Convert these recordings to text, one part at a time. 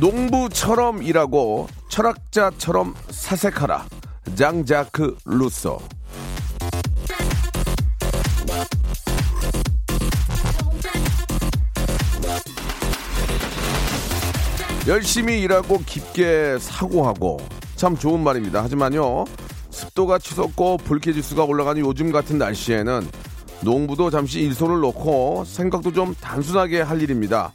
농부처럼 일하고 철학자처럼 사색하라 장자크 루소 열심히 일하고 깊게 사고하고 참 좋은 말입니다. 하지만요 습도가 치솟고 불쾌지수가 올라가는 요즘 같은 날씨에는 농부도 잠시 일손을 놓고 생각도 좀 단순하게 할 일입니다.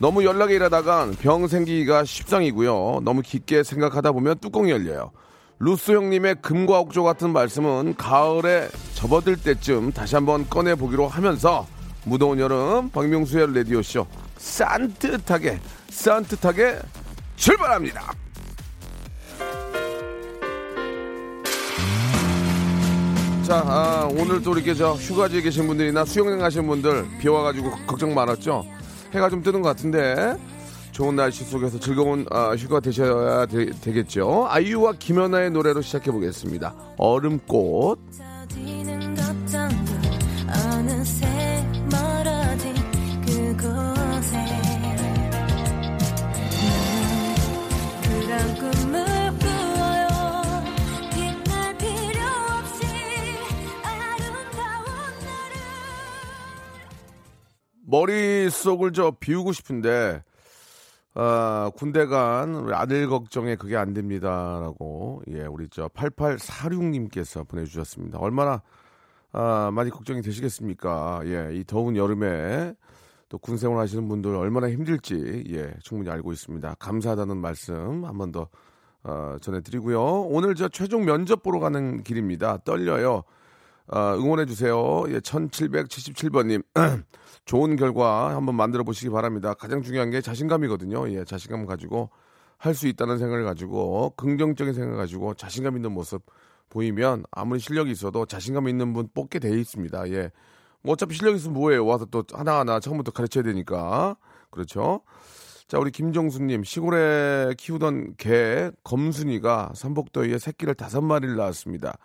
너무 연락에 일하다간 병 생기기가 십상이고요. 너무 깊게 생각하다 보면 뚜껑이 열려요. 루스 형님의 금과 옥조 같은 말씀은 가을에 접어들 때쯤 다시 한번 꺼내 보기로 하면서 무더운 여름 박명수의 라디오 쇼 산뜻하게 산뜻하게 출발합니다. 자, 아, 오늘 또 이렇게 저 휴가지에 계신 분들이나 수영장 가신 분들 비 와가지고 걱정 많았죠. 해가 좀 뜨는 것 같은데 좋은 날씨 속에서 즐거운 아, 휴가 되셔야 되, 겠죠 아이유와 김연아의 노래로 시작해 보겠습니다. 얼음꽃. 어느새 멀어진 그곳 머릿속을 저 비우고 싶은데 아, 군대 간 아들 걱정에 그게 안 됩니다라고 예, 우리 저 8846님께서 보내주셨습니다. 얼마나 아, 많이 걱정이 되시겠습니까? 예, 이 더운 여름에 또 군생활 하시는 분들 얼마나 힘들지 예, 충분히 알고 있습니다. 감사하다는 말씀 한 번 더 어, 전해드리고요. 오늘 저 최종 면접 보러 가는 길입니다. 떨려요. 아, 응원해 주세요. 예, 1777번님. 좋은 결과 한번 만들어 보시기 바랍니다. 가장 중요한 게 자신감이거든요. 예, 자신감 가지고 할 수 있다는 생각을 가지고 긍정적인 생각을 가지고 자신감 있는 모습 보이면 아무리 실력이 있어도 자신감 있는 분 뽑게 돼 있습니다. 예. 뭐 어차피 실력 있으면 뭐예요? 와서 또 하나하나 처음부터 가르쳐야 되니까. 그렇죠? 자, 우리 김정수님, 시골에 키우던 개 검순이가 삼복더위에 새끼를 다섯 마리를 낳았습니다.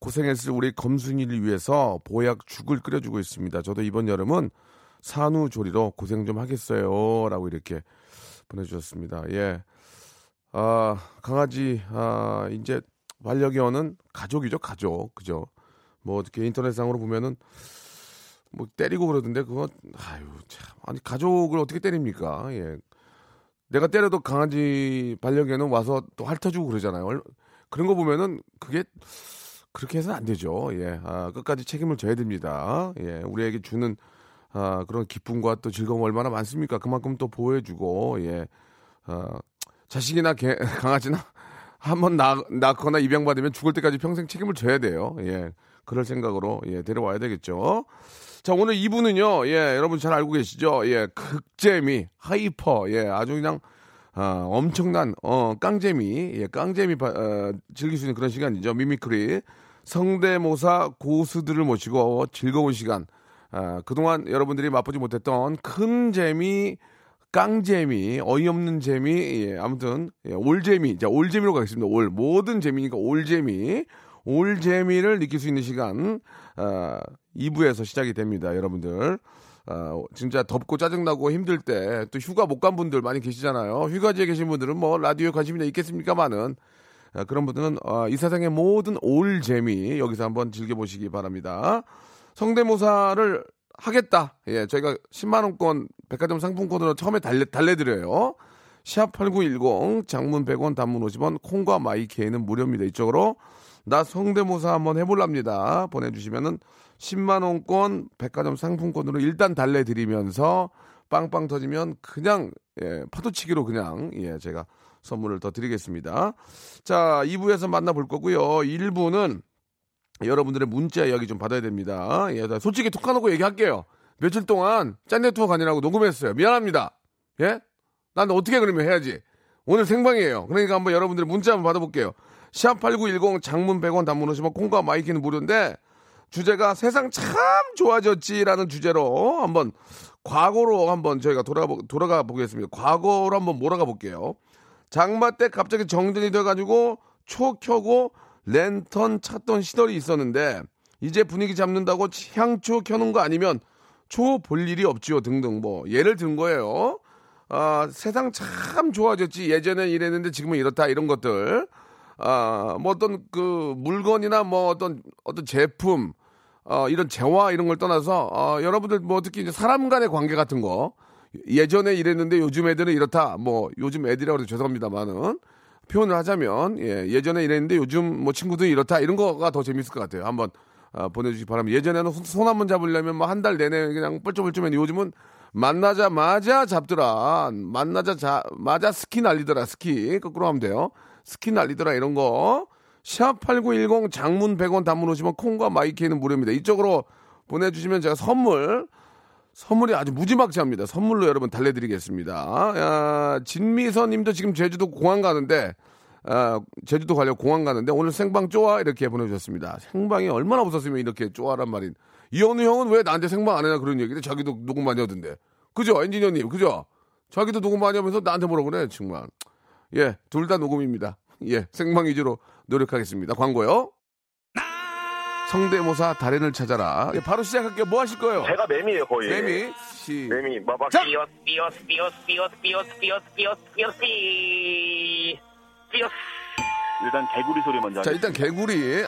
고생했을 우리 검순이를 위해서 보약 죽을 끓여주고 있습니다. 저도 이번 여름은 산후조리로 고생 좀 하겠어요. 라고 이렇게 보내주셨습니다. 예. 아, 강아지, 아, 이제 반려견은 가족이죠, 가족. 그죠? 뭐 어떻게 인터넷상으로 보면은 뭐 때리고 그러던데 그거 아유 참 아니 가족을 어떻게 때립니까? 예. 내가 때려도 강아지 반려견은 와서 또 핥아주고 그러잖아요. 얼- 그런 거 보면은 그게 그렇게 해서는 안 되죠. 예. 아, 끝까지 책임을 져야 됩니다. 예. 우리에게 주는 아, 그런 기쁨과 또 즐거움 얼마나 많습니까? 그만큼 또 보호해주고, 예. 아, 자식이나 개, 강아지나 한 번 낳거나 입양받으면 죽을 때까지 평생 책임을 져야 돼요. 예. 그럴 생각으로, 예, 데려와야 되겠죠. 자, 오늘 2부는요, 예, 여러분 잘 알고 계시죠? 예, 극재미, hyper, 예, 아주 그냥, 아, 엄청난, 어, 깡재미, 예, 깡재미, 바- 어, 즐길 수 있는 그런 시간이죠. mimicry. 성대모사 고수들을 모시고 즐거운 시간. 아, 그동안 여러분들이 맛보지 못했던 큰 재미, 깡재미, 어이없는 재미, 예, 아무튼, 예, all재미. 자, all재미로 가겠습니다. all. 모든 재미니까 all재미. all재미를 느낄 수 있는 시간, 아, 2부에서 시작이 됩니다. 여러분들. 아, 진짜 덥고 짜증나고 힘들 때 또 휴가 못 간 분들 많이 계시잖아요. 휴가지에 계신 분들은 뭐 라디오에 관심이 있겠습니까만은 아, 그런 분들은 아, 이 세상의 모든 올 재미 여기서 한번 즐겨보시기 바랍니다. 성대모사를 하겠다. 예, 저희가 10만 원권 백화점 상품권으로 처음에 달래 달래드려요. 시합 8910 장문 100원 단문 50원 콩과 마이케이는 무료입니다. 이쪽으로 나 성대모사 한번 해볼랍니다. 보내주시면은 10만 원권 백화점 상품권으로 일단 달래드리면서 빵빵 터지면 그냥 예, 파도치기로 그냥 예, 제가 선물을 더 드리겠습니다. 자, 2부에서 만나볼 거고요. 1부는 여러분들의 문자 이야기 좀 받아야 됩니다. 예, 나 솔직히 톡 까놓고 얘기할게요. 며칠 동안 짠내 투어 가느라고 녹음했어요. 미안합니다. 예? 난 어떻게 그러면 해야지. 오늘 생방이에요. 그러니까 한번 여러분들 문자 한번 받아볼게요. 샵8910 장문 100원 단문 오십 원 콩과 마이케이는 무료인데 주제가 세상 참 좋아졌지라는 주제로 한번 과거로 한번 저희가 돌아가, 돌아가 보겠습니다. 과거로 한번 몰아가 볼게요. 장마 때 갑자기 정전이 돼가지고 초 켜고 랜턴 찾던 시절이 있었는데 이제 분위기 잡는다고 향초 켜는 거 아니면 초 볼 일이 없지요 등등 뭐 예를 든 거예요. 아, 세상 참 좋아졌지 예전엔 이랬는데 지금은 이렇다 이런 것들 아, 뭐 어떤 그 물건이나 뭐 어떤 어떤 제품 어, 이런 재화 이런 걸 떠나서 어, 여러분들 뭐 특히 이제 사람 간의 관계 같은 거 예전에 이랬는데 요즘 애들은 이렇다 뭐 요즘 애들이라고 해서 죄송합니다만은 표현을 하자면 예, 예전에 이랬는데 요즘 뭐 친구들이 이렇다 이런 거가 더 재밌을 것 같아요. 한번 아, 보내주시기 바랍니다. 예전에는 손 한 번 잡으려면 뭐 한 달 내내 그냥 뻘쭘뻘쭘했는데 요즘은 만나자마자 잡더라. 만나자마자 스키 날리더라. 스키 거꾸로 하면 돼요. 스키 날리더라 이런 거. 샵8910 장문 100원 단문 오십 원 콩과 마이케이는 무료입니다. 이쪽으로 보내주시면 제가 선물 선물이 아주 무지막지합니다. 선물로 여러분 달래드리겠습니다. 야, 진미선 님도 지금 제주도 공항 가는데, 아, 제주도 가려고 공항 가는데, 오늘 생방 쪼아 이렇게 보내주셨습니다. 생방이 얼마나 없었으면 이렇게 쪼아란 말인. 이현우 형은 왜 나한테 생방 안 해나 그런 얘기를 자기도 녹음 많이 하던데. 그죠? 엔지니어님, 그죠? 자기도 녹음 많이 하면서 나한테 뭐라 그래, 정말. 예, 둘 다 녹음입니다. 예, 생방 위주로 노력하겠습니다. 광고요. 성대모사 달인을 찾아라. 예, 바로 시작할게요. 뭐 하실 거예요? 제가 매미예요 거의. 매미 시. 매미 마박. 자! 삐엇 삐엇 삐엇 삐엇 삐엇 삐엇 삐엇 삐엇 삐. 삐엇. 일단 개구리 소리 먼저. 자, 일단 개구리,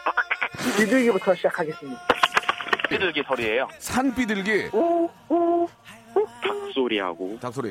비둘기부터 시작하겠습니다. 삐들기 소리예요. 산비둘기, 소리하고. 닭소리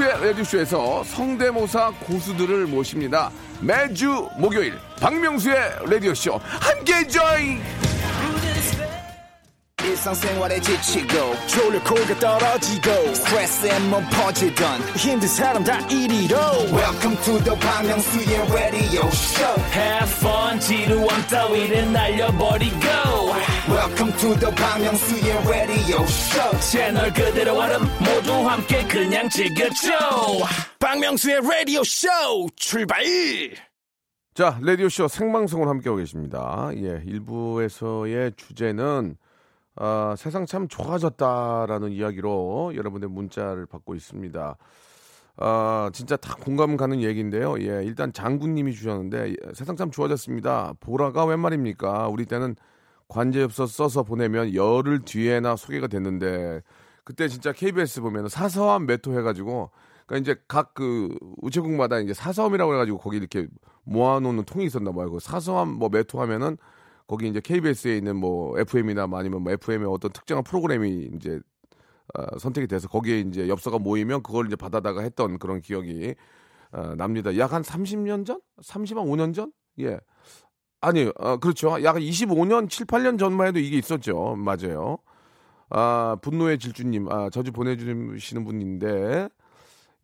박명수의 라디오쇼에서 성대모사 고수들을 모십니다. 매주 목요일 박명수의 라디오쇼 함께 join! 일상생활에 지치고, 졸려 코가 떨어지고, 스트레스에 몸 퍼지던, 힘든 사람 다 이리로. welcome to the Bang Myung-soo's radio show Have fun 지루함 따위를 날려버리고 welcome to the Myung-soo's radio show 채널 그대로 얼음 모두 함께 그냥 즐겨줘 박명수의 라디오 쇼 출발 자, 라디오쇼 생방송을 함께하고 계십니다. 예, 일부에서의 주제는 아, 세상 참 좋아졌다라는 이야기로 여러분의 문자를 받고 있습니다. 아, 진짜 다 공감 가는 얘기인데요. 예, 일단 장군님이 주셨는데 예, 세상 참 좋아졌습니다. 보라가 웬 말입니까? 우리 때는 관제엽서 써서 보내면 열흘 뒤에나 소개가 됐는데 그때 진짜 KBS 보면 사서함 메토 해가지고 그러니까 이제 각 그 우체국마다 이제 사서함이라고 해가지고 거기 이렇게 모아놓는 통이 있었나 봐요. 그 사서함 뭐 메토 하면은 거기 이제 KBS에 있는 뭐 FM이나 뭐 아니면 뭐 FM의 어떤 특정한 프로그램이 이제 어, 선택이 돼서 거기에 이제 엽서가 모이면 그걸 이제 받아다가 했던 그런 기억이 어, 납니다. 약 한 30년 전? 30한 5년 전? 예. 아니, 어, 그렇죠. 약 25년, 7, 8년 전만 해도 이게 있었죠. 맞아요. 아, 분노의 질주님, 아, 자주 보내주시는 분인데,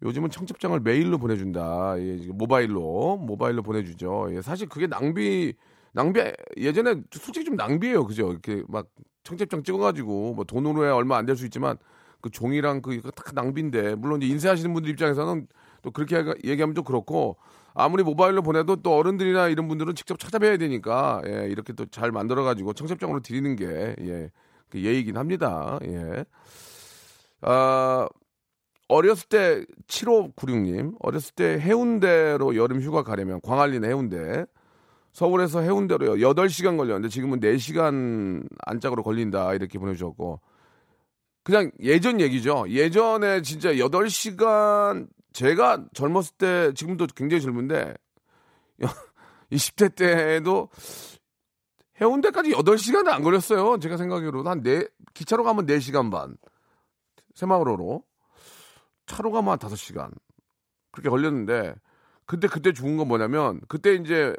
요즘은 청첩장을 메일로 보내준다. 예, 모바일로, 모바일로 보내주죠. 예, 사실 그게 낭비, 낭비, 예전에 솔직히 좀 낭비예요. 그죠? 이렇게 막 청첩장 찍어가지고, 뭐 돈으로 야 얼마 안 될 수 있지만, 그 종이랑 그, 이거 다 낭비인데, 물론 이제 인쇄하시는 분들 입장에서는 또 그렇게 얘기- 얘기하면 좀 그렇고, 아무리 모바일로 보내도 또 어른들이나 이런 분들은 직접 찾아뵈야 되니까, 예, 이렇게 또 잘 만들어가지고 청첩장으로 드리는 게, 예, 그 예의긴 합니다. 예. 아, 어렸을 때 7596님 어렸을 때 해운대로 여름 휴가 가려면 광안리나 해운대 서울에서 해운대로 8시간 걸렸는데 지금은 4시간 안짝으로 걸린다 이렇게 보내주셨고 그냥 예전 얘기죠 예전에 진짜 8시간 제가 젊었을 때 지금도 굉장히 젊은데 20대 때에도 해운대까지 8시간은 안 걸렸어요 제가 생각으로는 한 네, 기차로 가면 4시간 반 새마을호로 차로 가면 한 5시간 그렇게 걸렸는데 그때 그때 좋은 건 뭐냐면 그때 이제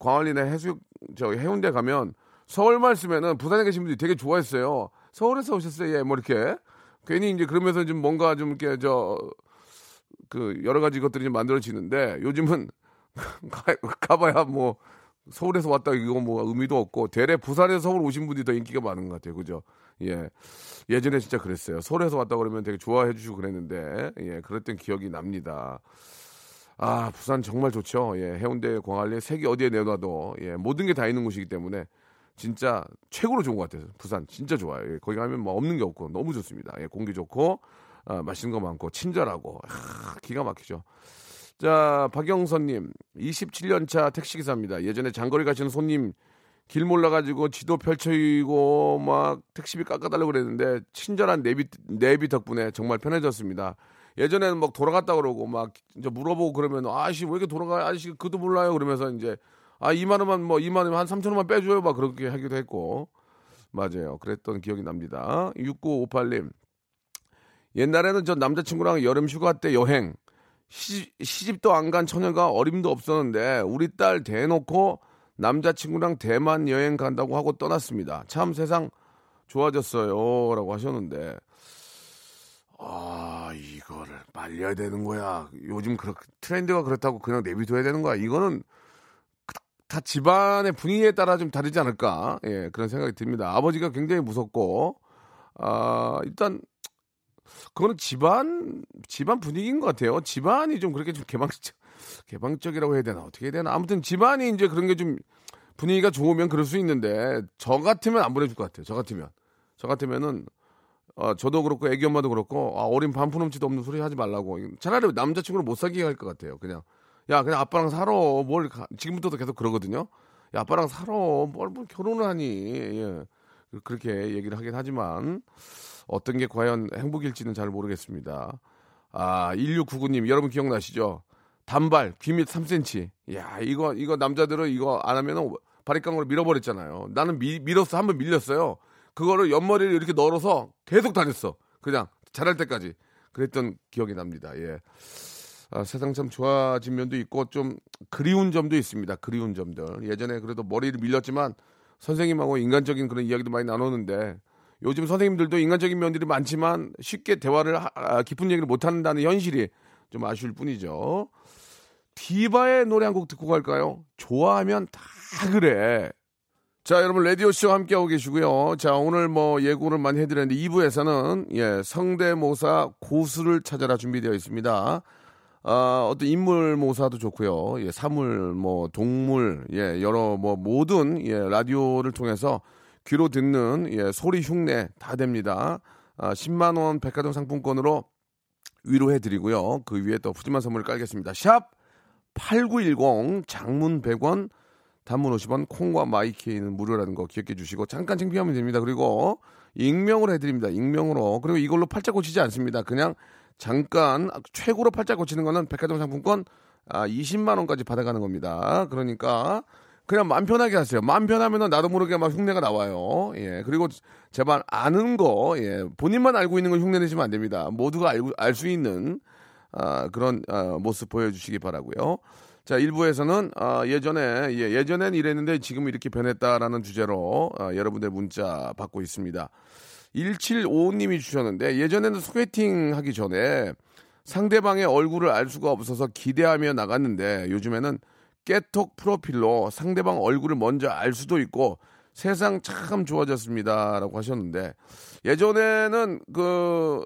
광안리나 해수욕 저 해운대 가면 서울말 쓰면은 부산에 계신 분들이 되게 좋아했어요. 서울에서 오셨어요. 예, 뭐 이렇게 괜히 이제 그러면서 좀 뭔가 좀 이렇게 저 그 여러 가지 것들이 좀 만들어지는데 요즘은 가, 가봐야 뭐 서울에서 왔다 이거 뭐 의미도 없고 대래 부산에서 서울 오신 분들이 더 인기가 많은 것 같아요. 그죠? 예. 예전에 진짜 그랬어요. 서울에서 왔다 그러면 되게 좋아해 주시고 그랬는데 예, 그랬던 기억이 납니다. 아, 부산 정말 좋죠. 예, 해운대, 광안리, 세계 어디에 내놔도 예, 모든 게 다 있는 곳이기 때문에 진짜 최고로 좋은 것 같아요. 부산 진짜 좋아요. 예, 거기 가면 뭐 없는 게 없고 너무 좋습니다. 예, 공기 좋고 아, 맛있는 거 많고 친절하고 아, 기가 막히죠. 자, 박영선님, 27년 차 택시기사입니다. 예전에 장거리 가시는 손님 길 몰라가지고 지도 펼쳐이고 막 택시비 깎아달라고 그랬는데 친절한 내비, 내비 덕분에 정말 편해졌습니다. 예전에는 막 돌아갔다 그러고 막 이제 물어보고 그러면 아저씨 왜 이렇게 돌아가요? 아저씨 그도 몰라요. 그러면서 이제 아 2만 원만 뭐 2만 원한 3천 원만 빼줘요. 막 그렇게 하기도 했고 맞아요. 그랬던 기억이 납니다. 6958님 옛날에는 저 남자친구랑 여름 휴가 때 여행 시, 시집 도 안 간 처녀가 어림도 없었는데 우리 딸 대놓고 남자친구랑 대만 여행 간다고 하고 떠났습니다. 참 세상 좋아졌어요라고 하셨는데 아 이거를 말려야 되는 거야. 요즘 그렇 트렌드가 그렇다고 그냥 내비둬야 되는 거야. 이거는 그- 다 집안의 분위기에 따라 좀 다르지 않을까? 예 그런 생각이 듭니다. 아버지가 굉장히 무섭고 아 일단 그거는 집안 집안 분위기인 것 같아요. 집안이 좀 그렇게 좀 개방적 개방적이라고 해야 되나 어떻게 해야 되나 아무튼 집안이 이제 그런 게 좀 분위기가 좋으면 그럴 수 있는데 저 같으면 안 보내줄 것 같아요. 저 같으면 저 같으면은 어, 저도 그렇고 애기 엄마도 그렇고 아, 어린 반푼엄치도 없는 소리 하지 말라고 차라리 남자친구를 못 사귀게 할 것 같아요. 그냥 야 그냥 아빠랑 살아 뭘 가- 지금부터도 계속 그러거든요. 야 아빠랑 살아 뭘, 뭘 결혼을 하니 예. 그렇게 얘기를 하긴 하지만 어떤 게 과연 행복일지는 잘 모르겠습니다. 아, 1699님, 여러분 기억나시죠? 단발, 귀밑 3cm. 야, 이거, 이거 남자들은 이거 안 하면은 바리깡으로 밀어버렸잖아요. 나는 미, 밀었어. 한 번 밀렸어요. 그거를 옆머리를 이렇게 널어서 계속 다녔어. 그냥 자랄 때까지. 그랬던 기억이 납니다. 예. 아, 세상 참 좋아진 면도 있고 좀 그리운 점도 있습니다. 그리운 점들. 예전에 그래도 머리를 밀렸지만 선생님하고 인간적인 그런 이야기도 많이 나눴는데 요즘 선생님들도 인간적인 면들이 많지만 쉽게 대화를 하- 아, 깊은 얘기를 못 한다는 현실이 좀 아쉬울 뿐이죠. 디바의 노래 한 곡 듣고 갈까요? 좋아하면 다 그래. 자, 여러분 라디오 쇼 함께하고 계시고요. 자, 오늘 뭐 예고를 많이 해드렸는데 2부에서는 예, 성대모사 고수를 찾아라 준비되어 있습니다. 아, 어떤 인물 모사도 좋고요. 예, 사물, 뭐 동물, 예, 여러 뭐 모든 예, 라디오를 통해서 귀로 듣는 예, 소리 흉내 다 됩니다. 아, 10만 원 백화점 상품권으로 위로해 드리고요. 그 위에 또 푸짐한 선물을 깔겠습니다. 샵 8910 장문 100원 단문 50원 콩과 마이케이는 무료라는 거 기억해 주시고 잠깐 챙피하면 됩니다. 그리고 익명으로 해드립니다. 익명으로 그리고 이걸로 팔자 고치지 않습니다. 그냥 잠깐 최고로 팔자 고치는 거는 백화점 상품권 아, 20만 원까지 받아가는 겁니다. 그러니까 그냥 마음 편하게 하세요. 마음 편하면은 나도 모르게 막 흉내가 나와요. 예. 그리고 제발 아는 거, 예. 본인만 알고 있는 걸 흉내 내시면 안 됩니다. 모두가 알고, 알 수 있는, 아, 그런, 아, 모습 보여주시기 바라고요 자, 1부에서는, 아, 예전에, 예, 예전엔 이랬는데 지금 이렇게 변했다라는 주제로, 아, 여러분들 문자 받고 있습니다. 1755님이 주셨는데, 예전에는 소개팅 하기 전에 상대방의 얼굴을 알 수가 없어서 기대하며 나갔는데, 요즘에는 깨톡 프로필로 상대방 얼굴을 먼저 알 수도 있고 세상 참 좋아졌습니다라고 하셨는데 예전에는 그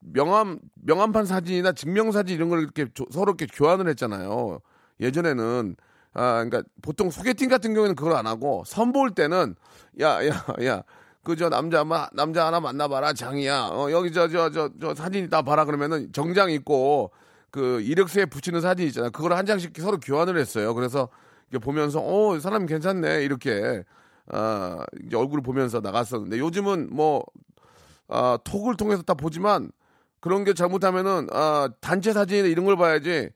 명함 명함판 사진이나 증명 사진 이런 걸 이렇게 조- 서로 이렇게 교환을 했잖아요. 예전에는 아 그러니까 보통 소개팅 같은 경우에는 그걸 안 하고 선보일 때는 야 야 야 그저 남자 마, 남자 하나 만나봐라 장이야 어 여기 저 저 저 저 사진 있다 봐라 그러면은 정장 입고 그 이력서에 붙이는 사진 있잖아요. 그걸 한 장씩 서로 교환을 했어요. 그래서 보면서 어 사람 괜찮네 이렇게 아 얼굴을 보면서 나갔었는데 요즘은 뭐 아, 톡을 통해서 다 보지만 그런 게 잘못하면은 아 단체 사진이나 이런 걸 봐야지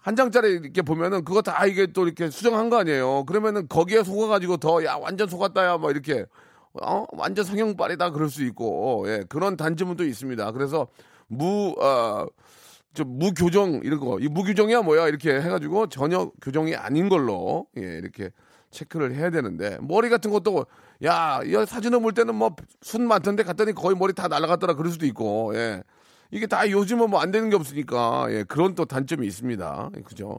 한 장짜리 이렇게 보면은 그거 다 이게 또 이렇게 수정한 거 아니에요. 그러면은 거기에 속아가지고 더 야 완전 속았다야 막 이렇게 어 완전 성형빨이다 그럴 수 있고 예 그런 단점은 또 있습니다. 그래서 무 아, 저 무교정 이런 거, 이 무교정이야 뭐야 이렇게 해가지고 전혀 교정이 아닌 걸로 예 이렇게 체크를 해야 되는데 머리 같은 것도 야, 이 사진을 볼 때는 뭐 순 많던데 갔더니 거의 머리 다 날아갔더라 그럴 수도 있고 예 이게 다 요즘은 뭐 안 되는 게 없으니까 예 그런 또 단점이 있습니다. 예, 그죠?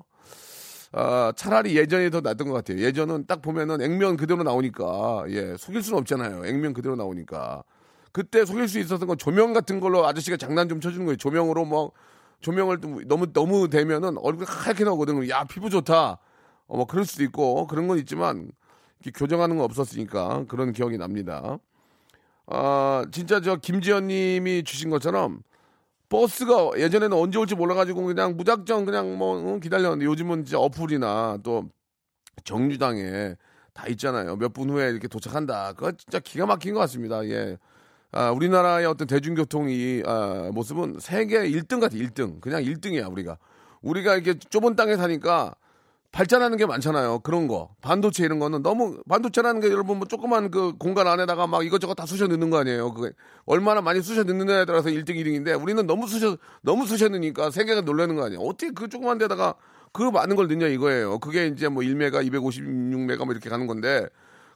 아, 차라리 예전이 더 낫던 것 같아요. 예전은 딱 보면은 액면 그대로 나오니까, 예, 속일 수는 없잖아요. 액면 그대로 나오니까. 그때 속일 수 있었던 건 조명 같은 걸로 아저씨가 장난 좀 쳐주는 거예요. 조명으로 뭐, 조명을 또 너무, 너무 대면은 얼굴이 하얗게 나오거든요. 야, 피부 좋다. 어, 뭐, 그럴 수도 있고, 그런 건 있지만, 교정하는 건 없었으니까 그런 기억이 납니다. 아, 진짜 저 김지현 님이 주신 것처럼, 버스가 예전에는 언제 올지 몰라가지고 그냥 무작정 그냥 뭐 응, 기다렸는데 요즘은 진짜 어플이나 또 정류장에 다 있잖아요. 몇 분 후에 이렇게 도착한다. 그거 진짜 기가 막힌 것 같습니다. 예. 아, 우리나라의 어떤 대중교통이 아, 모습은 세계 1등 같아. 1등. 그냥 1등이야 우리가. 우리가 이렇게 좁은 땅에 사니까 발전하는 게 많잖아요. 그런 거. 반도체 이런 거는 너무 반도체라는 게 여러분 뭐 조그만 그 공간 안에다가 막 이것저것 다 쑤셔 넣는 거 아니에요. 그게 얼마나 많이 쑤셔 넣느냐에 따라서 1등 2등인데 우리는 너무 쑤셔 너무 쑤셔 넣으니까 세계가 놀라는 거 아니에요. 어떻게 그 조그만 데다가 그 많은 걸 넣냐 이거예요. 그게 이제 뭐 1메가 256메가 뭐 이렇게 가는 건데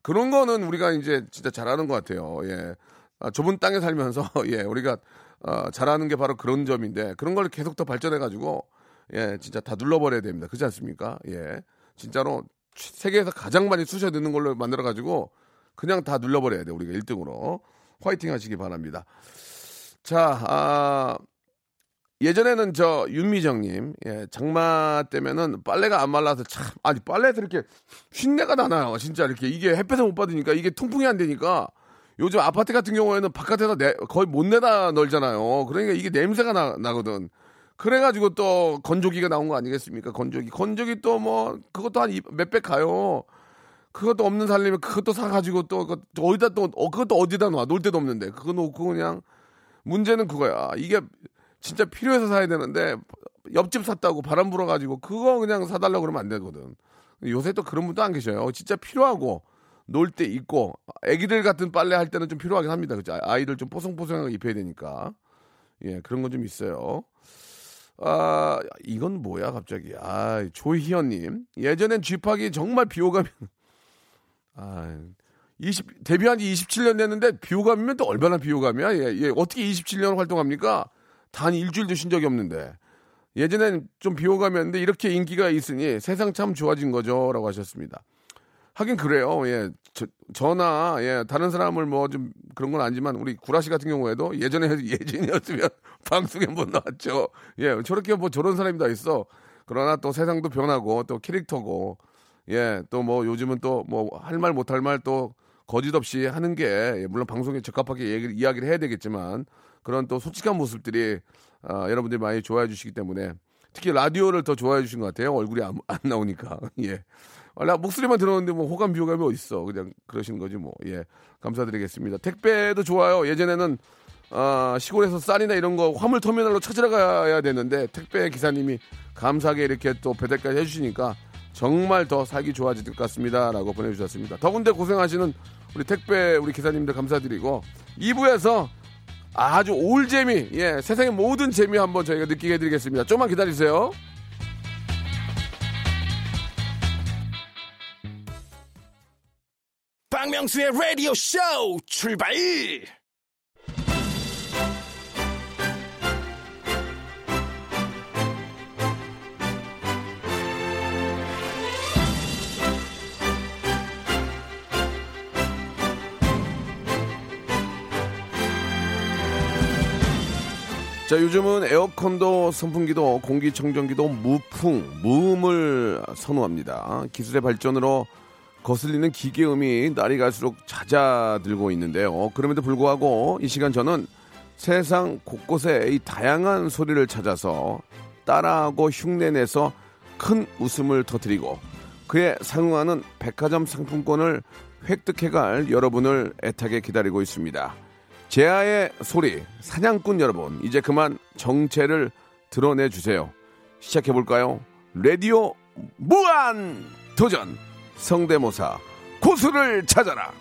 그런 거는 우리가 이제 진짜 잘하는 것 같아요. 예. 아, 좁은 땅에 살면서 예, 우리가 어, 잘하는 게 바로 그런 점인데 그런 걸 계속 더 발전해 가지고 예, 진짜 다 눌러버려야 됩니다. 그렇지 않습니까? 예. 진짜로 세계에서 가장 많이 쑤셔 넣는 걸로 만들어 가지고 그냥 다 눌러버려야 돼. 우리가 1등으로. 화이팅 하시기 바랍니다. 자, 아, 예전에는 저 윤미정님, 예, 장마 때면은 빨래가 안 말라서 참, 아니, 빨래에서 이렇게 쉰내가 나나요. 진짜 이렇게 이게 햇볕을 못 받으니까 이게 통풍이 안 되니까 요즘 아파트 같은 경우에는 바깥에서 내, 거의 못 내다 널잖아요. 그러니까 이게 냄새가 나, 나거든. 그래가지고 또 건조기가 나온 거 아니겠습니까? 건조기. 건조기 또 뭐, 그것도 한 몇백 가요. 그것도 없는 살림에 그것도 사가지고 또, 어디다 또, 어, 그것도 어디다 놔. 놀 데도 없는데. 그거 놓고 그냥, 문제는 그거야. 이게 진짜 필요해서 사야 되는데, 옆집 샀다고 바람 불어가지고 그거 그냥 사달라고 그러면 안 되거든. 요새 또 그런 분도 안 계셔요. 진짜 필요하고, 놀때 입고, 애기들 같은 빨래 할 때는 좀 필요하긴 합니다. 그죠? 아이들 좀 뽀송뽀송하게 입혀야 되니까. 예, 그런 건 좀 있어요. 아, 이건 뭐야, 갑자기. 아, 조희연님. 예전엔 쥐팍이 정말 비호감이, 아, 20, 데뷔한 지 27년 됐는데 비호감이면 또 얼마나 비호감이야? 예, 예, 어떻게 27년 활동합니까? 단 일주일도 쉰 적이 없는데. 예전엔 좀 비호감이었는데 이렇게 인기가 있으니 세상 참 좋아진 거죠. 라고 하셨습니다. 하긴 그래요. 예. 저, 저나, 예, 다른 사람을 뭐 좀 그런 건 아니지만 우리 구라씨 같은 경우에도 예전에 예전이었으면 방송에 못 나왔죠. 예, 저렇게 뭐 저런 사람이 다 있어. 그러나 또 세상도 변하고 또 캐릭터고, 예, 또 뭐 요즘은 또 뭐 할 말 못 할 말 또 거짓 없이 하는 게, 예, 물론 방송에 적합하게 얘기를, 이야기를 해야 되겠지만 그런 또 솔직한 모습들이 아, 여러분들이 많이 좋아해 주시기 때문에 특히 라디오를 더 좋아해 주신 것 같아요. 얼굴이 안, 안 나오니까. 예. 아, 나 목소리만 들었는데 뭐 호감 비호감이 어딨어. 그냥 그러시는 거지 뭐. 예. 감사드리겠습니다. 택배도 좋아요. 예전에는 아, 시골에서 쌀이나 이런 거 화물 터미널로 찾으러 가야 되는데 택배 기사님이 감사하게 이렇게 또 배달까지 해주시니까 정말 더 살기 좋아질 것 같습니다라고 보내주셨습니다. 더군데 고생하시는 우리 택배 우리 기사님들 감사드리고 2부에서 아주 올 재미, 예, 세상의 모든 재미 한번 저희가 느끼게 해드리겠습니다. 좀만 기다리세요. 박명수의 라디오 쇼 출발! 자, 요즘은 에어컨도 선풍기도 공기청정기도 무풍, 무음을 선호합니다. 기술의 발전으로 거슬리는 기계음이 날이 갈수록 잦아들고 있는데요. 그럼에도 불구하고 이 시간 저는 세상 곳곳에 이 다양한 소리를 찾아서 따라하고 흉내내서 큰 웃음을 터뜨리고 그에 상응하는 백화점 상품권을 획득해갈 여러분을 애타게 기다리고 있습니다. 재야의 소리, 사냥꾼 여러분, 이제 그만 정체를 드러내 주세요. 시작해 볼까요? 라디오 무한 도전 성대모사 고수를 찾아라.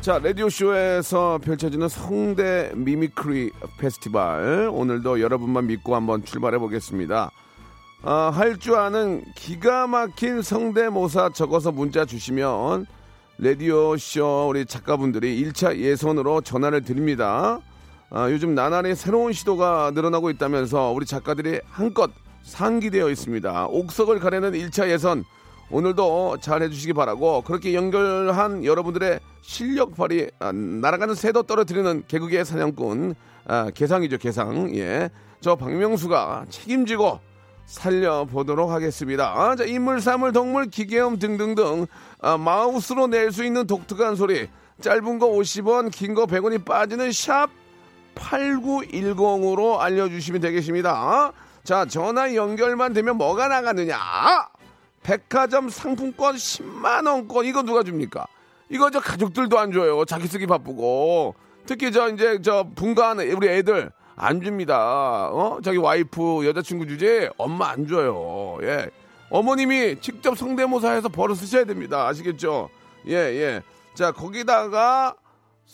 자, 라디오쇼에서 펼쳐지는 성대 mimicry 페스티벌. 오늘도 여러분만 믿고 한번 출발해 보겠습니다. 아, 할 줄 아는 기가 막힌 성대모사 적어서 문자 주시면 라디오쇼 우리 작가분들이 1차 예선으로 전화를 드립니다. 아, 요즘 나날이 새로운 시도가 늘어나고 있다면서 우리 작가들이 한껏 상기되어 있습니다. 옥석을 가려는 1차 예선 오늘도 잘 해주시기 바라고 그렇게 연결한 여러분들의 실력 발휘 아, 날아가는 새도 떨어뜨리는 개그계 사냥꾼 아, 개상이죠 개상 예저 박명수가 책임지고 살려보도록 하겠습니다. 아, 자, 인물, 사물, 동물, 기계음 등등등 아, 마우스로 낼 수 있는 독특한 소리 짧은 거 50원 긴 거 100원이 빠지는 샵 8910으로 알려주시면 되겠습니다. 자, 전화 연결만 되면 뭐가 나가느냐? 백화점 상품권 10만원권, 이거 누가 줍니까? 이거 저 가족들도 안 줘요. 자기 쓰기 바쁘고. 특히 저 이제 저 분가한 우리 애들 안 줍니다. 어? 자기 와이프, 여자친구 주지? 엄마 안 줘요. 예. 어머님이 직접 성대모사해서 벌어 쓰셔야 됩니다. 아시겠죠? 예, 예. 자, 거기다가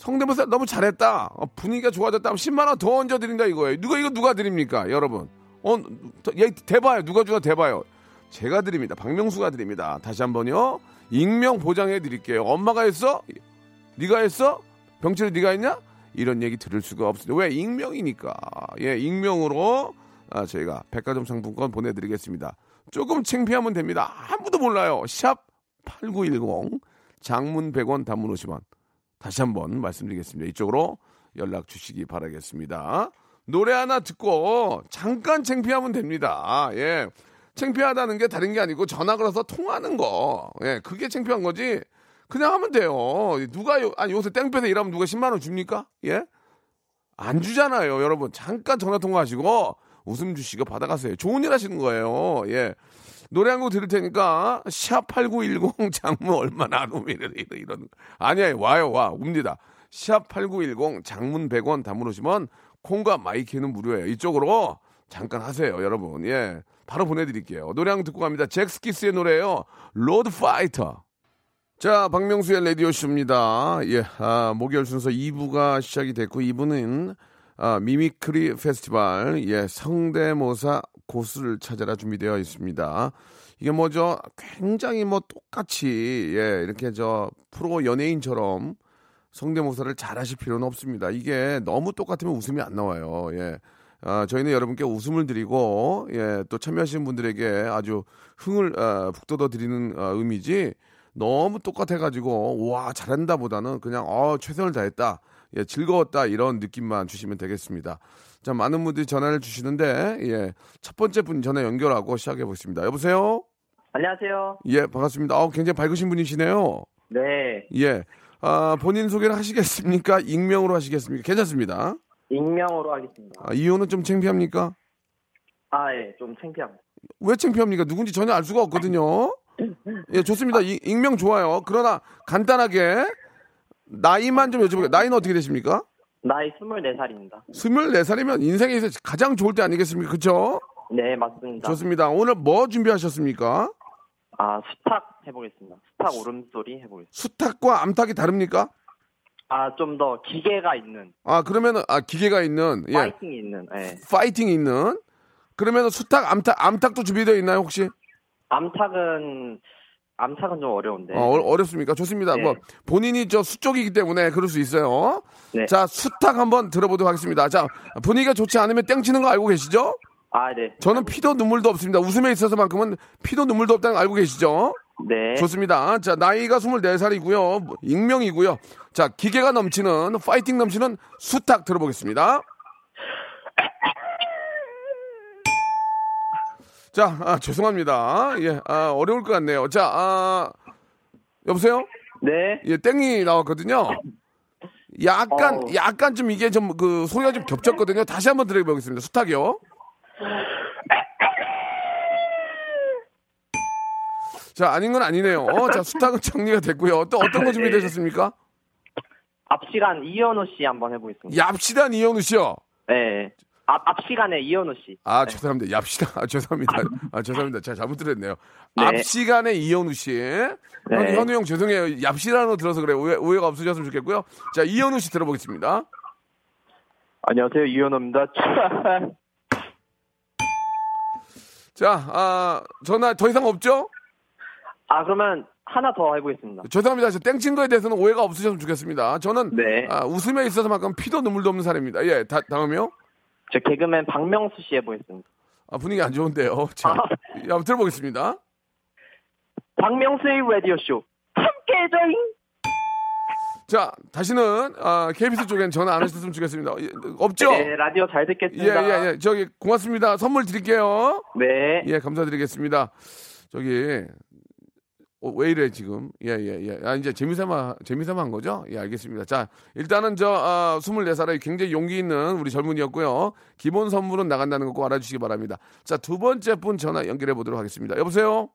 성대모사 너무 잘했다. 어, 분위기가 좋아졌다. 하면 10만 원 더 얹어 드린다 이거예요. 누가 이거 누가 드립니까, 여러분? 어, 더- 얘 대봐요. 누가 주나 대봐요. 제가 드립니다. 박명수가 드립니다. 다시 한번요. 익명 보장해 드릴게요. 엄마가 했어? 네가 했어? 병철이 네가 했냐? 이런 얘기 들을 수가 없습니다. 왜? 익명이니까. 예, 익명으로 아, 저희가 백화점 상품권 보내드리겠습니다. 조금 창피하면 됩니다. 아무도 몰라요. 샵 8910 장문 100원 단문 50원. 다시 한번 말씀드리겠습니다. 이쪽으로 연락 주시기 바라겠습니다. 노래 하나 듣고 잠깐 창피하면 됩니다. 예. 창피하다는 게 다른 게 아니고 전화 걸어서 통하는 거. 예, 그게 창피한 거지. 그냥 하면 돼요. 누가 요, 아니 요새 땡볕에 일하면 누가 10만 원 줍니까? 예? 안 주잖아요, 여러분. 잠깐 전화 통화하시고 웃음 주시고 받아가세요. 좋은 일 하시는 거예요. 예. 노래 한 곡 들을 테니까 샵8910 장문 얼마나 안 오면 이런. 아니에요. 와요, 와. 옵니다. 샵8910 장문 100원 단문 오십 원 콩과 마이케이는 무료예요. 이쪽으로 잠깐 하세요, 여러분. 예. 바로 보내드릴게요. 노래 한 곡 듣고 갑니다. 젝스키스의 노래예요. Road Fighter. 자, 박명수의 라디오쇼입니다. 예, 아, 목요일 순서 2부가 시작이 됐고, 2부는 아, mimicry 페스티벌, 예, 성대모사 고수를 찾아라 준비되어 있습니다. 이게 뭐죠? 굉장히 뭐 똑같이, 예, 이렇게 저 프로 연예인처럼 성대모사를 잘 하실 필요는 없습니다. 이게 너무 똑같으면 웃음이 안 나와요. 예. 아, 저희는 여러분께 웃음을 드리고, 예, 또 참여하시는 분들에게 아주 흥을 아, 북돋아 드리는 아, 의미지, 너무 똑같아 가지고, 와, 잘한다 보다는 그냥, 어, 최선을 다했다. 예, 즐거웠다. 이런 느낌만 주시면 되겠습니다. 자, 많은 분들이 전화를 주시는데, 예, 첫 번째 분 전화 연결하고 시작해 보겠습니다. 여보세요? 안녕하세요. 예, 반갑습니다. 아, 굉장히 밝으신 분이시네요. 네. 예. 아, 본인 소개를 하시겠습니까? 익명으로 하시겠습니까? 괜찮습니다. 익명으로 하겠습니다. 아, 이유는 좀 창피합니까? 아, 예. 좀 창피합니다. 왜 창피합니까? 누군지 전혀 알 수가 없거든요. 예, 좋습니다. 이- 익명 좋아요. 그러나 간단하게 나이만 좀 여쭤볼게요. 나이는 어떻게 되십니까? 나이 24살입니다. 24살이면 인생에서 가장 좋을 때 아니겠습니까? 그렇죠? 네, 맞습니다. 좋습니다. 오늘 뭐 준비하셨습니까? 아, 수탉 해보겠습니다. 수탉 울음소리 해보겠습니다. 수탉과 암탉이 다릅니까? 아, 좀 더 기계가 있는, 아, 그러면은 아 기계가 있는 예. 파이팅이 있는, 예. 파이팅이 있는 그러면은 수탉, 암탉, 암탉도 준비되어 있나요, 혹시? 암탉은, 암탉은 좀 어려운데. 어, 어, 어렵습니까? 좋습니다. 네. 뭐 본인이 저 수쪽이기 때문에 그럴 수 있어요. 네. 자, 수탉 한번 들어보도록 하겠습니다. 자, 분위기가 좋지 않으면 땡치는 거 알고 계시죠? 아, 네. 저는 피도 눈물도 없습니다. 웃음에 있어서만큼은 피도 눈물도 없다는 거 알고 계시죠? 네. 좋습니다. 자, 나이가 24살이고요. 익명이고요. 자, 기계가 넘치는, 파이팅 넘치는 수탉 들어보겠습니다. 자, 아, 죄송합니다. 예, 아, 어려울 것 같네요. 자, 아, 여보세요? 네. 예, 땡이 나왔거든요. 약간, 어. 약간 좀 이게 좀 그 소리가 좀 겹쳤거든요. 다시 한번 들어보겠습니다. 수탉이요. 자, 아닌 건 아니네요. 자, 수탉은 정리가 됐고요. 또 어떤 거 준비되셨습니까? 앞 시간 이현우 씨 한번 해보겠습니다. 얍시단 이현우 씨요. 네. 앞, 앞 시간에 이현우 씨. 아, 죄송합니다. 얍시다. 아, 죄송합니다. 아, 죄송합니다. 제가 잘못 들었네요. 네. 앞 시간에 이현우 씨. 현, 현우 형 죄송해요. 얍시라는 거 들어서 그래요. 오해, 오해가 없으셨으면 좋겠고요. 자, 이현우 씨 들어보겠습니다. 안녕하세요, 이현우입니다. 자, 아, 전화 더 이상 없죠? 아, 그러면 하나 더 해보겠습니다. 죄송합니다. 저 땡친 거에 대해서는 오해가 없으셨으면 좋겠습니다. 저는 네. 아, 웃음에 있어서만큼 피도 눈물도 없는 사람입니다. 예, 다, 다음이요. 저 개그맨 박명수 씨 해보겠습니다. 아, 분위기 안 좋은데요. 자, 예, 한번 들어보겠습니다. 박명수의 라디오쇼. 함께해줘잉! 자, 다시는 아, KBS 쪽엔 전화 안 하셨으면 좋겠습니다. 예, 없죠? 네, 라디오 잘 예, 듣겠습니다. 예, 예. 저기 고맙습니다. 선물 드릴게요. 네. 예, 감사드리겠습니다. 저기 어, 왜 이래 지금? 예, 예, 예. 아, 이제 재미삼아 재미삼아 한 거죠? 예, 알겠습니다. 자, 일단은 저 아, 24살의 굉장히 용기 있는 우리 젊은이였고요. 기본 선물은 나간다는 거 꼭 알아주시기 바랍니다. 자, 두 번째 분 전화 연결해 보도록 하겠습니다. 여보세요?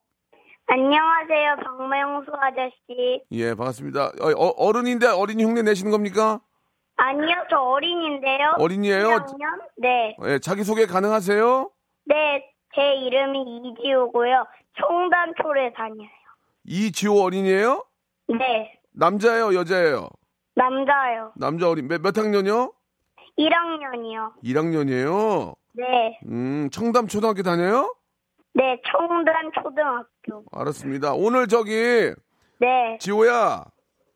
안녕하세요, 박명수 아저씨. 예, 반갑습니다. 어, 어, 른인데 어린 이 흉내 내시는 겁니까? 아니요, 저 어린인데요. 어린이에요? 1학년? 네. 예, 자기 소개 가능하세요? 네, 제 이름이 이지우고요. 청담초를 다녀요. 이지호 어린이에요? 네, 남자예요, 여자예요? 남자요. 남자 어린 몇, 몇 학년이요? 1학년이요. 1학년이에요. 네, 음, 청담 초등학교 다녀요? 네, 청담 초등학교. 알았습니다. 오늘 저기 네, 지호야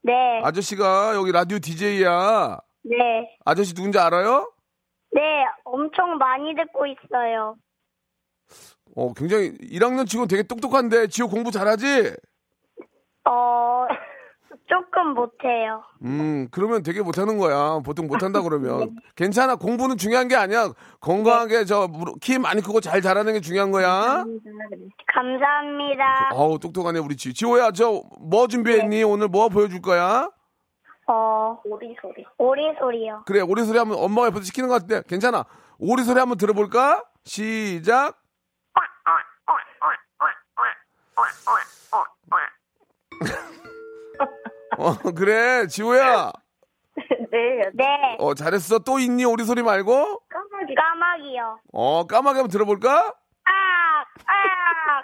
네, 아저씨가 여기 라디오 DJ야. 네. 아저씨 누군지 알아요? 네, 엄청 많이 듣고 있어요. 어, 굉장히 1학년 치고 되게 똑똑한데 지호 공부 잘하지? 어, 조금 못해요. 음, 그러면 되게 못하는 거야. 보통 못한다 그러면. 괜찮아. 공부는 중요한 게 아니야. 건강하게 저 키 많이 크고 잘 자라는 게 중요한 거야. 감사합니다. 어우, 똑똑하네, 우리 지. 지호야, 저 뭐 준비했니? 오늘 뭐 보여줄 거야? 어, 오리소리. 오리소리요. 그래, 오리소리 하면 엄마가 옆에서 시키는 것 같은데 괜찮아. 오리소리 한번 들어볼까? 시작. 어, 그래, 지호야. 네. 네. 어, 잘했어. 또 있니? 오리소리 말고? 까마귀. 까마귀요. 어, 까마귀 한번 들어볼까? 아! 아!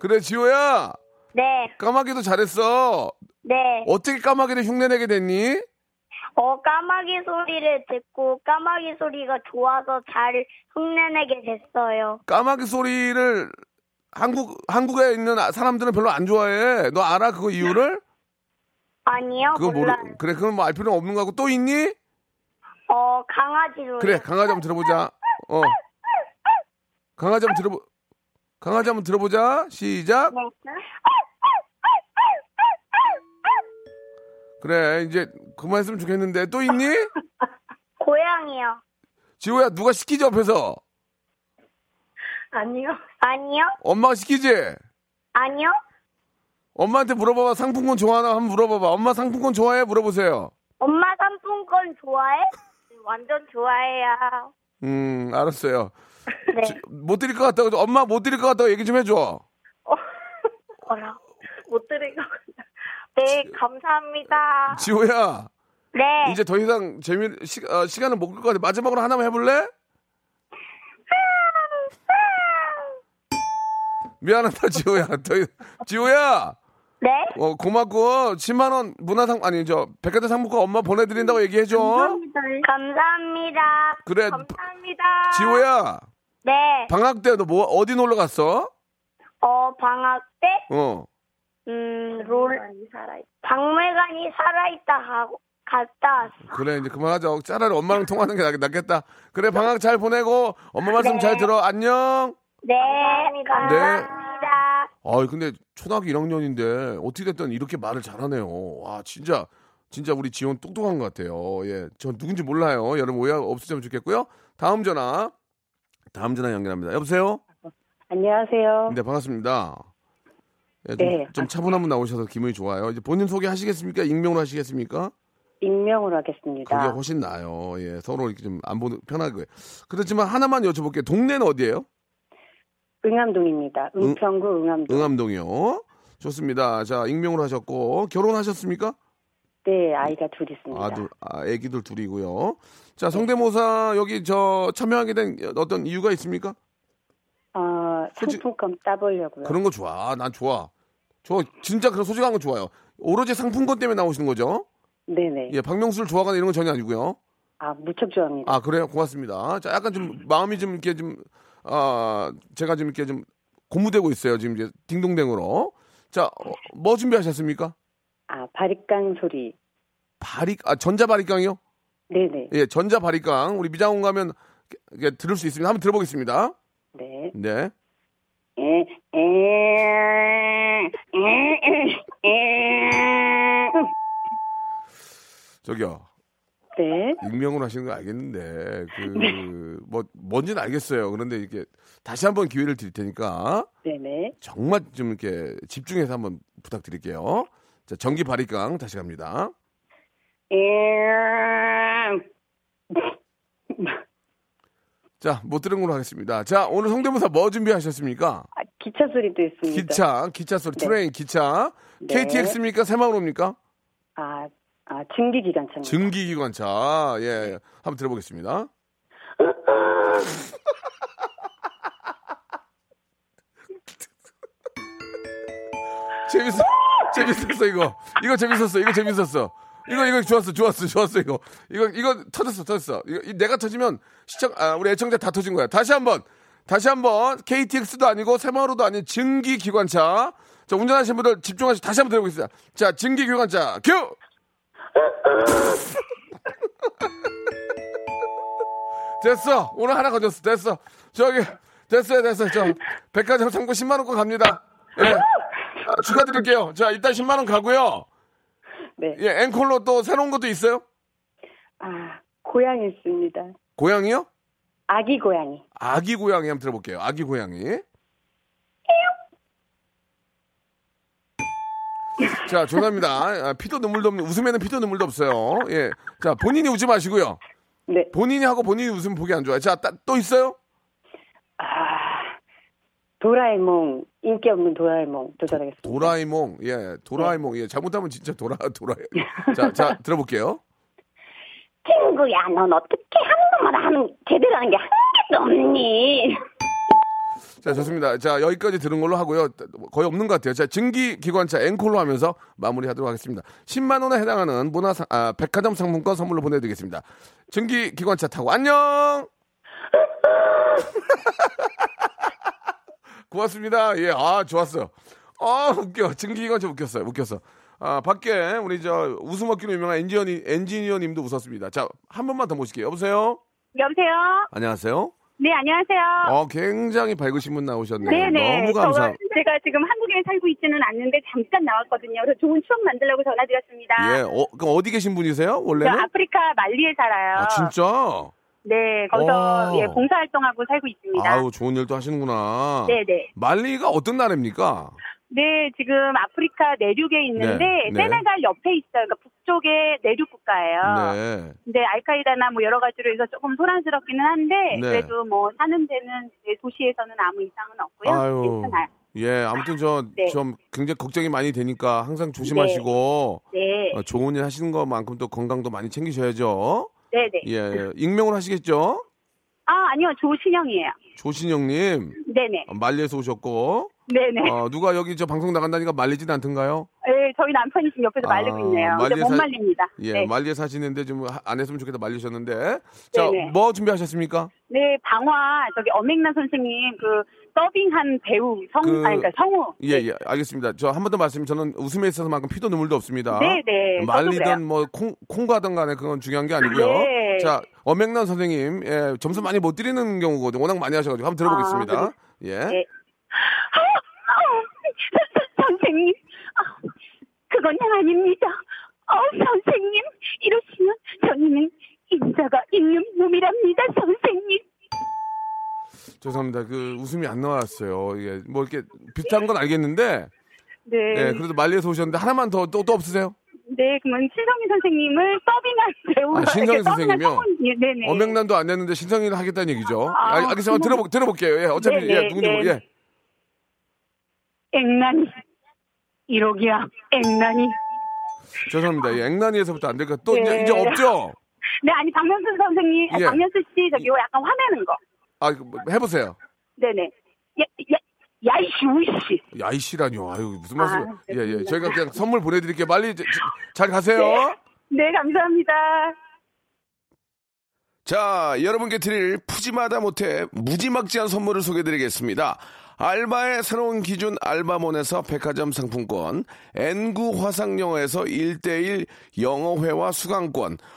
그래, 지호야. 네. 까마귀도 잘했어. 네. 어떻게 까마귀를 흉내내게 됐니? 어, 까마귀 소리를 듣고 까마귀 소리가 좋아서 잘 흉내내게 됐어요. 까마귀 소리를 한국, 한국에 있는 사람들은 별로 안 좋아해. 너 알아? 그거 이유를? 아니요, 그거 모르, 몰라요. 그래, 그건 뭐 알 필요는 없는 거고. 또 있니? 어, 강아지 소리. 그래, 강아지 한번 들어보자. 어. 강아지 한번 들어보, 강아지 한번 들어보자. 시작. 네. 그래, 이제 그만했으면 좋겠는데. 또 있니? 고양이요. 지호야, 누가 시키지, 옆에서? 아니요. 아니요? 엄마가 시키지? 아니요? 엄마한테 물어봐봐. 상품권 좋아하나? 한번 물어봐봐. 엄마 상품권 좋아해? 물어보세요. 엄마 상품권 좋아해? 완전 좋아해요. 음, 알았어요. 네. 지- 못 드릴 것 같다고, 엄마 못 드릴 것 같다고 얘기 좀 해줘. 뭐라? 못 들은 거. 네, 감사합니다. 지호야, 네. 이제 더 이상 재미, 시, 어, 시간을 못 끌 것 같아. 마지막으로 하나만 해볼래? 미안하다, 지호야. 더, 이- 지호야! 네? 어, 고맙고, 10만원 문화상, 아니, 저, 백화점 상품권 엄마 보내드린다고 얘기해줘. 감사합니다. 그래, 감사합니다. 지호야, 네. 방학 때 너 뭐, 어디 놀러 갔어? 어, 방학 때, 어. 음, 롤, 박물관이 살아있다 하고, 갔다 왔어. 그래, 이제 그만하자. 차라리 엄마랑 통화하는 게 낫, 낫겠다. 그래, 방학 잘 보내고, 엄마 말씀 네. 잘 들어. 안녕! 네. 감사합니다. 아 근데 초등학교 1학년인데 어떻게 됐든 이렇게 말을 잘하네요. 와 진짜 진짜 우리 지원 똑똑한 것 같아요. 예, 전 누군지 몰라요. 여러분 오해 없으시면 좋겠고요. 다음 전화 다음 전화 연결합니다. 여보세요. 안녕하세요. 네 반갑습니다. 예, 좀, 네. 좀 차분한 분 나오셔서 기분이 좋아요. 이제 본인 소개 하시겠습니까? 익명으로 하시겠습니까? 익명으로 하겠습니다. 그게 훨씬 나아요. 예, 서로 이렇게 좀 안 보는 편하게. 그렇지만 하나만 여쭤볼게요. 동네는 어디예요? 응암동입니다. 은평구 응암동. 응암동이요. 좋습니다. 자, 익명으로 하셨고 결혼하셨습니까? 네, 아이가 둘 있습니다. 아들, 아, 애기들 둘이고요. 자, 성대모사 여기 저 참여하게 된 어떤 이유가 있습니까? 어, 솔직- 상품권 따보려고요. 그런 거 좋아. 난 좋아. 저 진짜 그런 소중한 거 좋아요. 오로지 상품권 때문에 나오시는 거죠? 네네. 예, 박명수를 좋아하거나 이런 건 전혀 아니고요. 아, 무척 좋아합니다. 아, 그래요? 고맙습니다. 자, 약간 좀 마음이 좀 이렇게 좀, 아, 제가 좀 이렇게 좀 고무되고 있어요. 지금 이제 딩동댕으로. 자, 어, 뭐 준비하셨습니까? 아, 바리깡 소리. 바리, 아, 전자 바리깡이요? 네네. 예, 전자 바리깡. 우리 미장원 가면 이게 들을 수 있습니다. 한번 들어보겠습니다. 네. 네. 에, 에, 에. 저기요. 네. 익명으로 하시는 거 알겠는데, 그, 뭐, 뭔지는 알겠어요. 그런데 이렇게 다시 한번 기회를 드릴 테니까 네네. 정말 좀 이렇게 집중해서 한번 부탁드릴게요. 자, 전기 바리깡 다시 갑니다. 에. 자, 못 들은 걸로 하겠습니다. 자, 오늘 성대모사 뭐 준비하셨습니까? 아, 기차 소리도 있습니다. 기차, 기차 소리, 네. train, 기차. 네. KTX입니까? 새마을호입니까? 아, 아, 증기기관차입니다. 증기기관차. 예, 예. 한번 들어보겠습니다. 재밌어, 재밌었어, 이거. 이거 재밌었어, 이거 재밌었어. 이거, 이거 좋았어, 좋았어, 좋았어, 이거. 이거, 이거 터졌어, 터졌어. 이거, 이- 내가 터지면 시청, 아, 우리 애청자 다 터진 거야. 다시 한 번. 다시 한 번. KTX도 아니고 새마을호도 아닌 증기기관차. 자, 운전하시는 분들 집중하시 다시 한번 들어보겠습니다. 자, 증기기관차, 큐! 됐어. 오늘 하나 가졌어. 됐어. 저기, 됐어요, 됐어요. 저, 백화점 상품 10만 원권 갑니다. 예. 아, 축하드릴게요. 자, 일단 10만 원 가고요. 네. 예, 앵콜로 또 새로운 것도 있어요? 아, 고양이 있습니다. 고양이요? 아기 고양이. 아기 고양이 한번 들어볼게요. 아기 고양이. 자, 죄송합니다. 아, 피도 눈물도 없는, 웃음에는 피도 눈물도 없어요. 예. 자, 본인이 웃지 마시고요. 네. 본인이 하고 본인이 웃으면 보기 안 좋아요. 자, 따- 또 있어요? 아, 도라에몽, 인기 없는 도라에몽 도전하겠습니다. 도라에몽, 예, 도라에몽, 예, 잘못하면 진짜 도라, 도라. 자, 자, 들어볼게요. 친구야, 넌 어떻게 하는 것만 하는 제대로 하는 게 한 개도 없니? 자, 좋습니다. 자, 여기까지 들은 걸로 하고요. 거의 없는 것 같아요. 자, 증기기관차 앵콜로 하면서 마무리 하도록 하겠습니다. 10만 원에 해당하는 문화 상- 아, 백화점 상품권 선물로 보내드리겠습니다. 증기기관차 타고 안녕. 고맙습니다. 예, 아, 좋았어요. 아, 웃겨. 증기기관차 웃겼어요. 웃겼어. 아, 밖에 우리 저 웃음 얻기로 유명한 엔지니어, 엔지니어님도 웃었습니다. 자, 한 번만 더 모실게요. 여보세요? 여보세요? 안녕하세요? 네, 안녕하세요. 어, 굉장히 밝으신 분 나오셨네요. 네네. 너무 감사. 저, 제가 지금 한국에 살고 있지는 않는데 잠깐 나왔거든요. 그래서 좋은 추억 만들려고 전화드렸습니다. 예, 어, 그럼 어디 계신 분이세요? 저 원래는? 아프리카 말리에 살아요. 아, 진짜? 네, 거기서 오. 예, 봉사활동하고 살고 있습니다. 아우, 좋은 일도 하시는구나. 네네. 말리가 어떤 나라입니까? 네, 지금 아프리카 내륙에 있는데 네, 네. 세네갈 옆에 있어요. 그러니까 북쪽의 내륙 국가예요. 네. 근데 알카이다나 뭐 여러 가지로 해서 조금 소란스럽기는 한데 네. 그래도 뭐 사는 데는 네, 도시에서는 아무 이상은 없고요. 아유. 괜찮아요. 예, 아무튼 저, 네. 좀 굉장히 걱정이 많이 되니까 항상 조심하시고, 네, 어, 좋은 일 하시는 것만큼 또 건강도 많이 챙기셔야죠. 네, 네. 예, 예. 익명으로 하시겠죠? 아 아니요 조신영이에요. 조신영님, 네네. 어, 말리에서 오셨고, 네네. 어, 누가 여기 저 방송 나간다니까 말리진 않던가요? 네, 저희 남편이 지금 옆에서 말리고 아, 있네요. 말리에 못 사- 말립니다. 예, 네. 말리에 사시는데 좀 하- 안 했으면 좋겠다 말리셨는데. 자, 네네. 뭐 준비하셨습니까? 네, 방화 저기 엄앵란 선생님 그 더빙한 배우 성 그- 아니 그러니까 성우. 예, 예, 알겠습니다. 저 한 번 더 말씀, 저는 웃음에 있어서만큼 피도 눈물도 없습니다. 네, 네. 말리든 뭐 콩, 콩가든 간에 그건 중요한 게 아니고요. 네. 자, 엄명란 선생님, 예, 점수 많이 못 드리는 경우거든요. 워낙 많이 하셔 가지고 한번 들어보겠습니다. 아, 예. 네. 아, 아, 선생님, 아, 그건 아닙니다. 어, 선생님, 이러시면 저희는 인자가 있는 놈이랍니다, 선생님. 죄송합니다. 그 웃음이 안 나왔어요. 이게 뭐 이렇게 비슷한 건 알겠는데, 네. 예, 그래도 말리에서 오셨는데 하나만 더 또 또 없으세요? 네, 그러면 신성희 선생님을 더빙한 배우로. 아, 신성희 선생님이요? 예, 네네. 엄명란도 안 됐는데 신성이를 하겠다는 얘기죠. 아, 알, 알겠습니다. 들어보, 들어볼게요. 예, 어차피 네, 예, 네, 누군지 네. 모르, 예. 앵난이. 이러기야, 앵난이. 죄송합니다. 예, 앵란이에서부터 안 될까? 또 네. 이제, 이제 없죠? 네, 아니 박명수 선생님, 예. 박명수 씨 저기 약간 화내는 거. 아, 뭐 해보세요. 네네. 야, 야, 야이씨 우이씨. 야이씨라뇨. 아유, 무슨 말씀. 아, 예, 예. 저희가 그냥 선물 보내드릴게요. 빨리 저- 저- 잘 가세요. 네, 감사합니다. 자, 여러분께 드릴 푸짐하다 못해 무지막지한 선물을 소개드리겠습니다. 알바의 새로운 기준 알바몬에서 백화점 상품권, N구 화상영어에서 1대1 영어회화 수강권,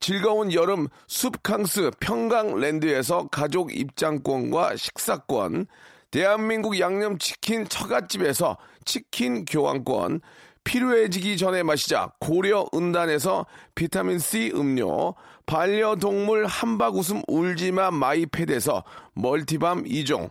즐거운 여름 숲캉스 평강랜드에서 가족 입장권과 식사권, 대한민국 양념치킨 처갓집에서 치킨 교환권, 필요해지기 전에 마시자 고려 은단에서 비타민C 음료, 반려동물 한바구음 울지마 마이패드에서 멀티밤 2종,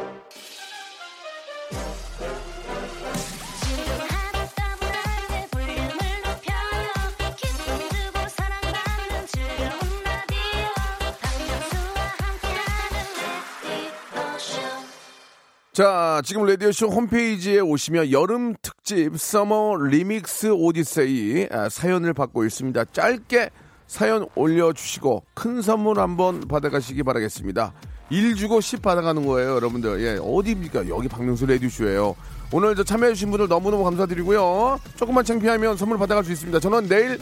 자, 지금 라디오쇼 홈페이지에 오시면 여름 특집 서머 리믹스 오디세이 아, 사연을 받고 있습니다. 짧게 사연 올려주시고 큰 선물 한번 받아가시기 바라겠습니다. 1 주고 10 받아가는 거예요, 여러분들. 예, 어디입니까? 여기 박명수 라디오쇼예요. 오늘 저 참여해주신 분들 너무너무 감사드리고요. 조금만 창피하면 선물 받아갈 수 있습니다. 저는 내일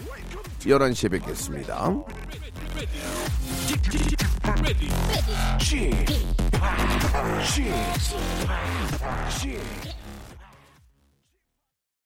11시에 뵙겠습니다. Cheers. Cheers.